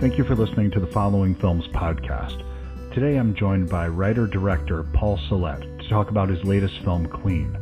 Thank you for listening to the Following Films podcast. Today I'm joined by writer director Paul Solet to talk about his latest film, Clean.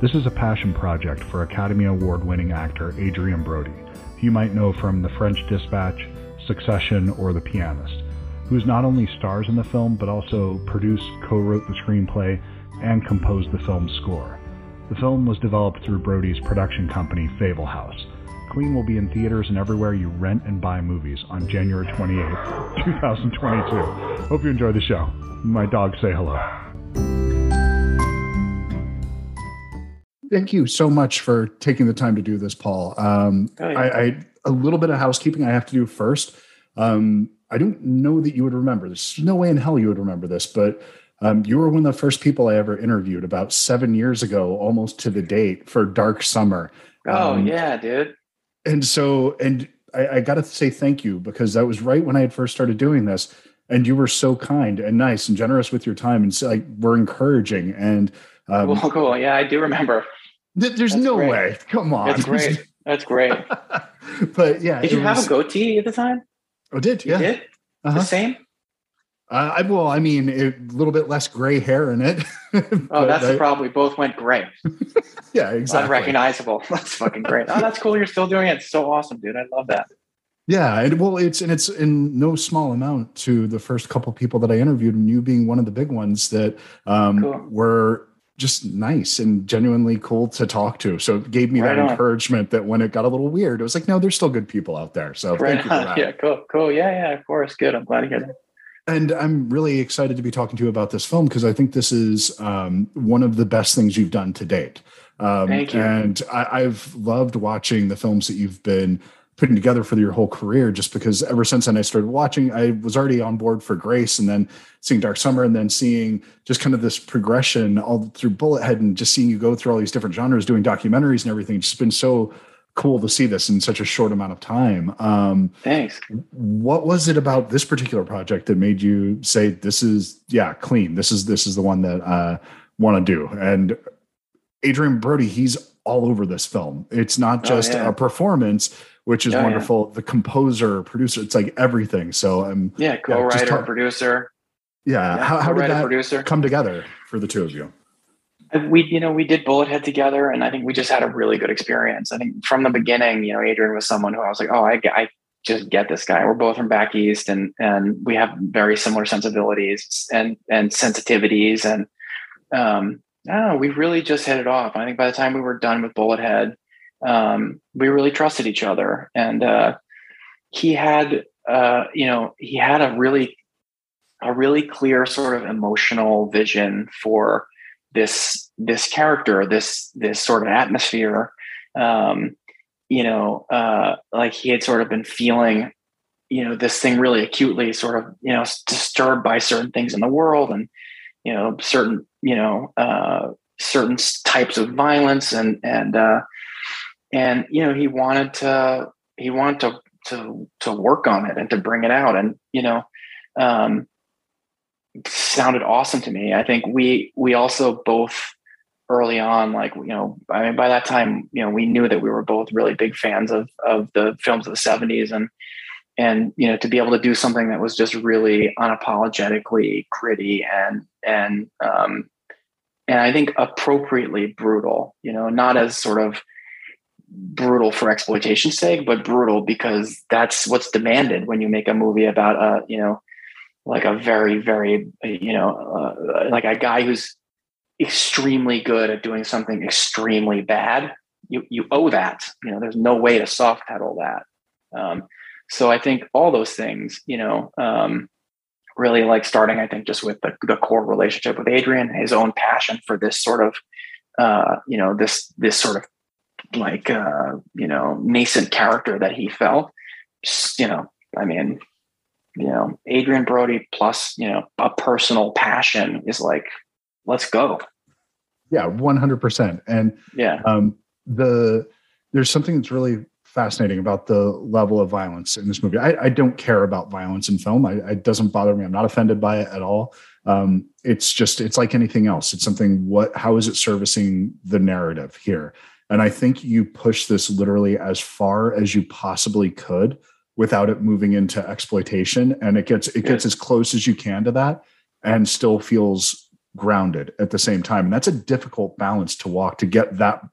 This is a passion project for Academy Award winning actor Adrien Brody, who you might know from The French Dispatch, Succession, or The Pianist, who's not only stars in the film but also produced, co wrote the screenplay, and composed the film's score. The film was developed through Brody's production company, Fable House Clean will be in theaters and everywhere you rent and buy movies on January 28th, 2022. Hope you enjoy the show. My dogs say hello. Thank you so much for taking the time to do this, Paul. Um, oh, yeah. I, I, a little bit of housekeeping I have to do first. Um, I don't know that you would remember this. There's no way in hell you would remember this, but um, you were one of the first people I ever interviewed about seven years ago, almost to the date for Dark Summer. Oh um, yeah, dude and so and I, I got to say thank you because that was right when I had first started doing this, and you were so kind and nice and generous with your time, and so, like were encouraging and. Um, well, cool. Yeah, I do remember. Th- there's That's no great. way. Come on. That's great. That's great. but yeah, did you was, have a goatee at the time? Oh, did yeah. You did uh-huh. the same? Uh, I, well, I mean, a little bit less gray hair in it. oh, that's I, the problem. We both went gray. yeah, exactly. Unrecognizable. That's fucking great. Oh, that's cool. You're still doing it. It's so awesome, dude. I love that. Yeah, and well, it's and it's in no small amount to the first couple people that I interviewed, and you being one of the big ones that um, cool. were just nice and genuinely cool to talk to. So it gave me right that on. encouragement that when it got a little weird, it was like, no, there's still good people out there. So right thank you for that. Yeah, cool, cool. Yeah, yeah, of course. Good. I'm glad to hear that. And I'm really excited to be talking to you about this film because I think this is um, one of the best things you've done to date. Um, Thank you. And I, have loved watching the films that you've been putting together for your whole career just because ever since then I started watching, I was already on board for Grace and then seeing Dark Summer and then seeing just kind of this progression all through Bullethead and just seeing you go through all these different genres, doing documentaries and everything. It's just been so cool to see this in such a short amount of time. Um, Thanks. What was it about this particular project that made you say this is yeah clean? This is this is the one that I want to do. And Adrien Brody, he's all over this film. It's not oh, just oh, yeah. a performance, which is oh, wonderful. Yeah. The composer, producer, it's like everything. So I'm um, yeah, co-writer, yeah, talk, producer. Yeah, how, how did that producer. come together for the two of you? We you know we did bullethead together and i think we just had a really good experience. I think from the beginning you know adrien was someone who i was like oh i, I just get this guy. We're both from back east and and we have very similar sensibilities and and sensitivities and um i don't know we really just hit it off. I think by the time we were done with bullethead um we really trusted each other. And uh he had uh you know he had a really a really clear sort of emotional vision for this this character, this this sort of atmosphere. Um, you know, uh, like he had sort of been feeling, you know, this thing really acutely, sort of, you know, disturbed by certain things in the world, and you know, certain, you know, uh, certain types of violence, and and uh, and you know, he wanted to he wanted to to to work on it and to bring it out, and you know, um, sounded awesome to me. I think we we also both early on, like you know, I mean, by that time, you know, we knew that we were both really big fans of of the films of the '70s, and and you know, to be able to do something that was just really unapologetically gritty and and um, and I think appropriately brutal. You know, not as sort of brutal for exploitation's sake, but brutal because that's what's demanded when you make a movie about a you know like a very very you know uh, like a guy who's extremely good at doing something extremely bad you you owe that. You know there's no way to soft pedal that. Um, so i think all those things you know um, really like starting i think just with the, the core relationship with adrien his own passion for this sort of uh, you know this this sort of like uh, you know nascent character that he felt. You know i mean you know, Adrien Brody plus, you know, a personal passion is like, let's go. Yeah, 100%. And yeah, um, the, there's something that's really fascinating about the level of violence in this movie. I, I don't care about violence in film. I, it doesn't bother me. I'm not offended by it at all. Um, it's just, it's like anything else. It's something, what, how is it servicing the narrative here? And I think you push this literally as far as you possibly could without it moving into exploitation. And it gets it gets as close as you can to that and still feels grounded at the same time. And that's a difficult balance to walk to get that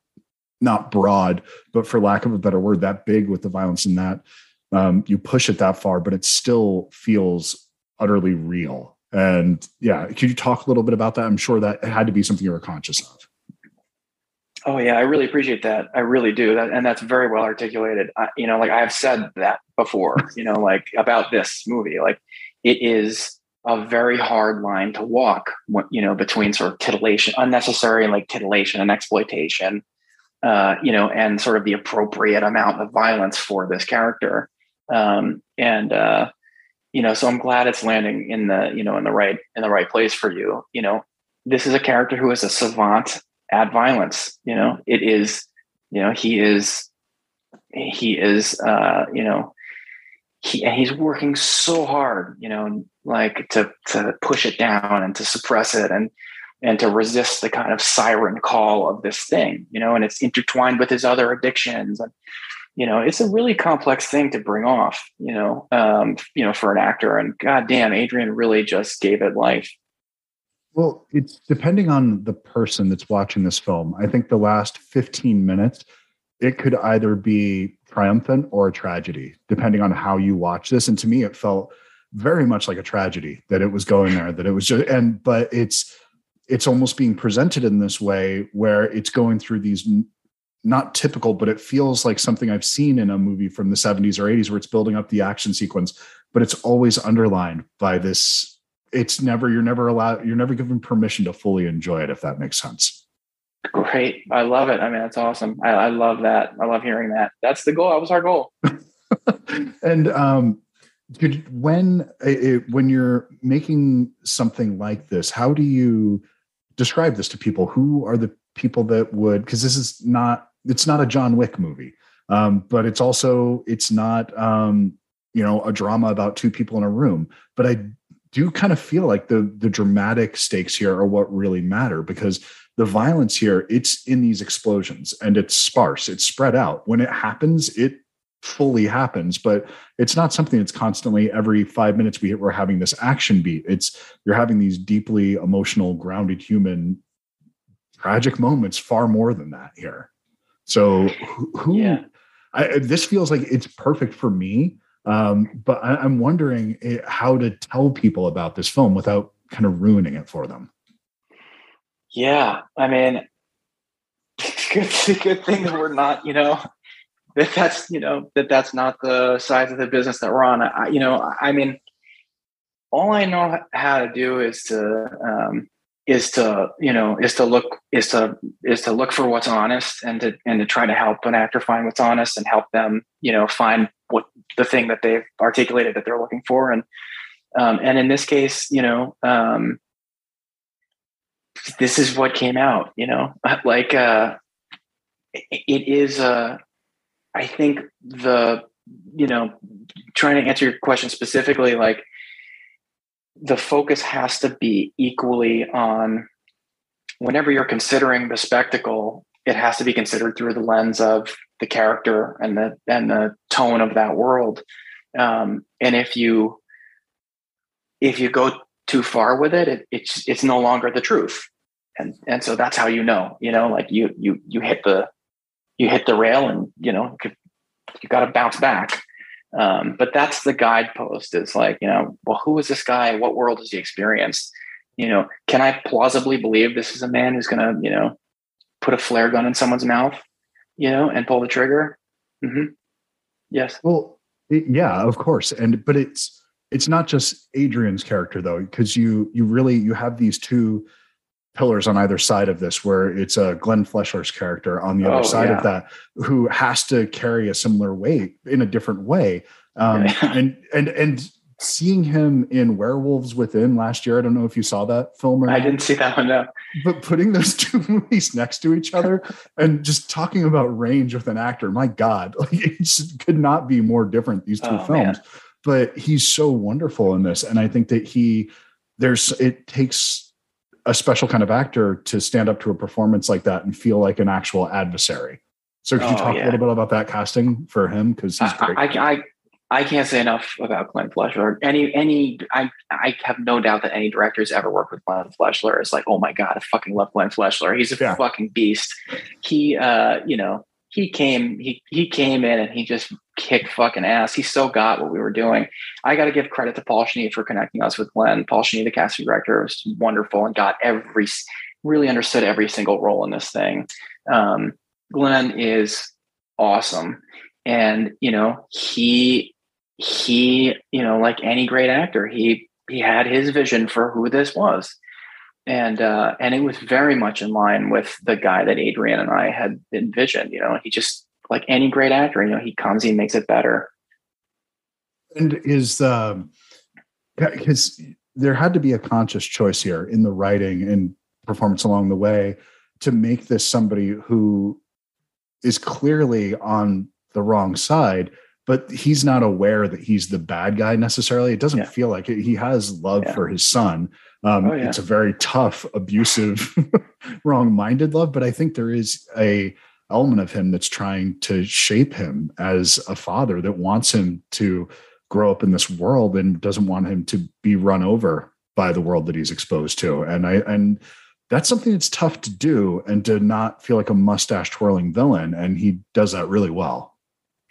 not broad but for lack of a better word that big with the violence in that um, you push it that far but it still feels utterly real. And yeah could you talk a little bit about that? I'm sure that had to be something you were conscious of Oh yeah, I really appreciate that. I really do. That, and that's very well articulated. I, you know, like I've said that before. You know, like about this movie, like it is a very hard line to walk. You know, between sort of titillation, unnecessary like titillation and exploitation. Uh, you know, and sort of the appropriate amount of violence for this character. Um, and uh, you know, so I'm glad it's landing in the you know in the right in the right place for you. You know, this is a character who is a savant add violence. You know, it is, you know, he is, he is, uh, you know, he and he's working so hard, you know, like to to push it down and to suppress it and and to resist the kind of siren call of this thing, you know, and it's intertwined with his other addictions and you know, it's a really complex thing to bring off, you know, um, you know, for an actor. And god damn, Adrien really just gave it life. Well, it's depending on the person that's watching this film. I think the last 15 minutes, it could either be triumphant or a tragedy, depending on how you watch this. And to me, it felt very much like a tragedy that it was going there, that it was just, and, but it's, it's almost being presented in this way where it's going through these not typical, but it feels like something I've seen in a movie from the 70s or 80s where it's building up the action sequence, but it's always underlined by this it's never you're never allowed you're never given permission to fully enjoy it if that makes sense. Great. I love it. I mean that's awesome. I, I love that. I love hearing that. That's the goal. That was our goal. And um could, when it, when you're making something like this how do you describe this to people? Who are the people that would because this is not it's not a john wick movie um, but it's also it's not um, you know a drama about two people in a room. But i do kind of feel like the the dramatic stakes here are what really matter because the violence here it's in these explosions and it's sparse it's spread out. When it happens it fully happens but it's not something that's constantly every five minutes we, we're having this action beat. It's you're having these deeply emotional grounded human tragic moments far more than that here. So who yeah. I, this feels like it's perfect for me um, but I, am wondering eh, how to tell people about this film without kind of ruining it for them. Yeah, I mean, it's a good thing that we're not, you know, that that's you know that that's not the size of the business that we're on. I, you know, I mean, all I know how to do is to um, is to you know is to look is to is to look for what's honest and to and to try to help an actor find what's honest and help them you know find the thing that they've articulated that they're looking for. And um, and in this case you know um, this is what came out you know like uh, it is uh, i think the you know trying to answer your question specifically like the focus has to be equally on whenever you're considering the spectacle it has to be considered through the lens of the character and the and the tone of that world. Um, and if you if you go too far with it, it, it's it's no longer the truth. And and so that's how you know, you know, like you you you hit the you hit the rail and you know you got to bounce back. Um, but that's the guidepost. Is like you know, well, who is this guy? What world has he experienced? You know, can I plausibly believe this is a man who's going to you know put a flare gun in someone's mouth? You know, and pull the trigger. Mm-hmm. Yes. Well, yeah, of course. And, but it's, it's not just Adrien's character though, because you, you really, you have these two pillars on either side of this where it's a Glenn Fleshler's character on the other oh, side yeah. of that who has to carry a similar weight in a different way. Um, and, and, and seeing him in Werewolves Within last year. I don't know if you saw that film or I not. didn't see that one. No. But putting those two movies next to each other and just talking about range with an actor, my God, like it could not be more different. These two oh, films, man. but he's so wonderful in this, and I think that he there's it takes a special kind of actor to stand up to a performance like that and feel like an actual adversary. So, could oh, you talk yeah. a little bit about that casting for him? Because he's great. I, I, I can't say enough about Glenn Fleshler. Any, any, I, I have no doubt that any director's ever worked with Glenn Fleshler is like, oh my god, I fucking love Glenn Fleshler. He's a yeah. fucking beast. He, uh, you know, he came, he he came in and he just kicked fucking ass. He so got what we were doing. I got to give credit to Paul Schnee for connecting us with Glenn. Paul Schnee, the casting director, was wonderful and got every, really understood every single role in this thing. Um, Glenn is awesome, and you know he he, you know, like any great actor, he he had his vision for who this was. And uh, and it was very much in line with the guy that Adrien and I had envisioned. You know, he just like any great actor, you know, he comes, he makes it better. And is um because there had to be a conscious choice here in the writing and performance along the way to make this somebody who is clearly on the wrong side but he's not aware that he's the bad guy necessarily. It doesn't yeah. feel like it. He has love yeah. for his son. Um, oh, yeah. It's a very tough, abusive, wrong-minded love, but I think there is a element of him that's trying to shape him as a father that wants him to grow up in this world and doesn't want him to be run over by the world that he's exposed to. And I and that's something that's tough to do and to not feel like a mustache twirling villain. And he does that really well.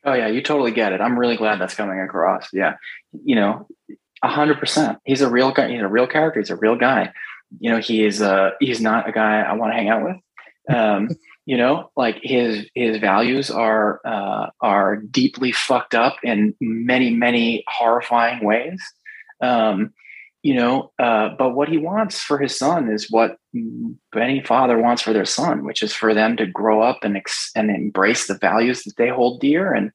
Oh yeah, you totally get it. I'm really glad that's coming across. Yeah, you know, a hundred percent. He's a real guy. He's a real character. He's a real guy. You know, he is. Uh, he's not a guy I want to hang out with. Um, you know, like his his values are uh, are deeply fucked up in many many horrifying ways. Um, you know, uh, but what he wants for his son is what any father wants for their son, which is for them to grow up and ex- and embrace the values that they hold dear. And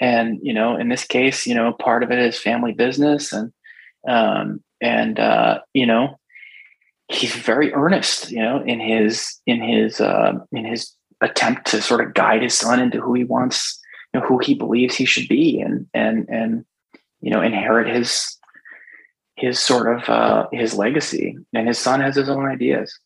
and you know, in this case, you know, part of it is family business, and um, and uh, you know, he's very earnest, you know, in his in his uh, in his attempt to sort of guide his son into who he wants, you know, who he believes he should be, and and and you know, inherit his his sort of uh, his legacy, and his son has his own ideas.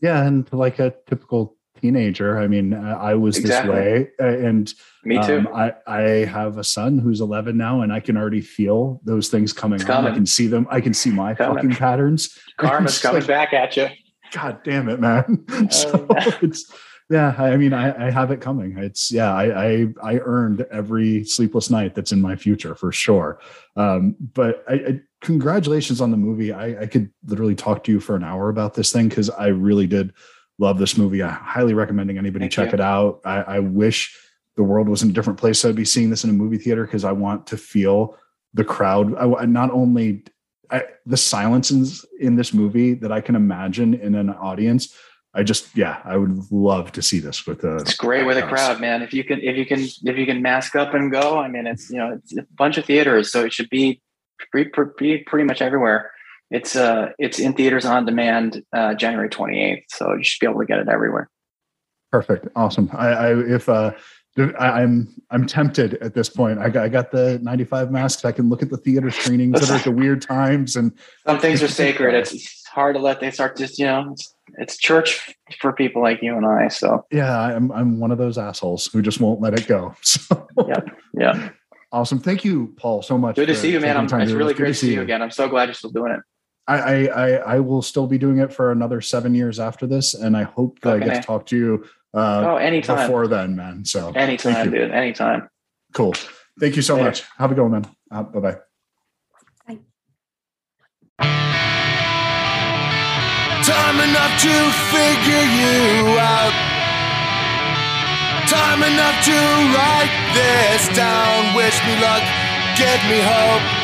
Yeah, and like a typical teenager, I mean, I was exactly. this way, and me too. Um, I I have a son who's 11 now, and I can already feel those things coming on. I can see them. I can see my fucking patterns. Karma's coming like, back at you. God damn it, man! so it's yeah i mean I, I, have it coming. It's yeah I, I, I earned every sleepless night that's in my future for sure. Um, but I, I, congratulations on the movie. I, I could literally talk to you for an hour about this thing because i really did love this movie. I highly recommending anybody Thank check you. it out. I, I wish the world was in a different place so i'd be seeing this in a movie theater because i want to feel the crowd. I, not only the silences in this movie that i can imagine in an audience I just yeah, I would love to see this with a. It's great with a crowd, man. If you can, if you can, if you can mask up and go, I mean, it's you know, it's a bunch of theaters, so it should be pretty, pretty, pretty much everywhere. It's uh, it's in theaters on demand, uh, January twenty eighth, so you should be able to get it everywhere. Perfect, awesome. I, I if uh, I'm I'm tempted at this point. I got I got the 95 masks. I can look at the theater screenings that are at the weird times, and some things are sacred. It's hard to let they start just you know it's church for people like you and I. So yeah, I'm I'm one of those assholes who just won't let it go. So yeah, yeah. Awesome. Thank you, Paul, so much. Good to see you, man. I'm, it's really great to see you again. I'm so glad you're still doing it. I, I I will still be doing it for another seven years after this, and I hope that okay. I get to talk to you. Uh, oh, anytime before then, man. So anytime, dude. Anytime. Cool. Thank you so Later. much. Have a good one, man. Uh, bye bye. Time enough to figure you out. Time enough to write this down. Wish me luck, give me hope.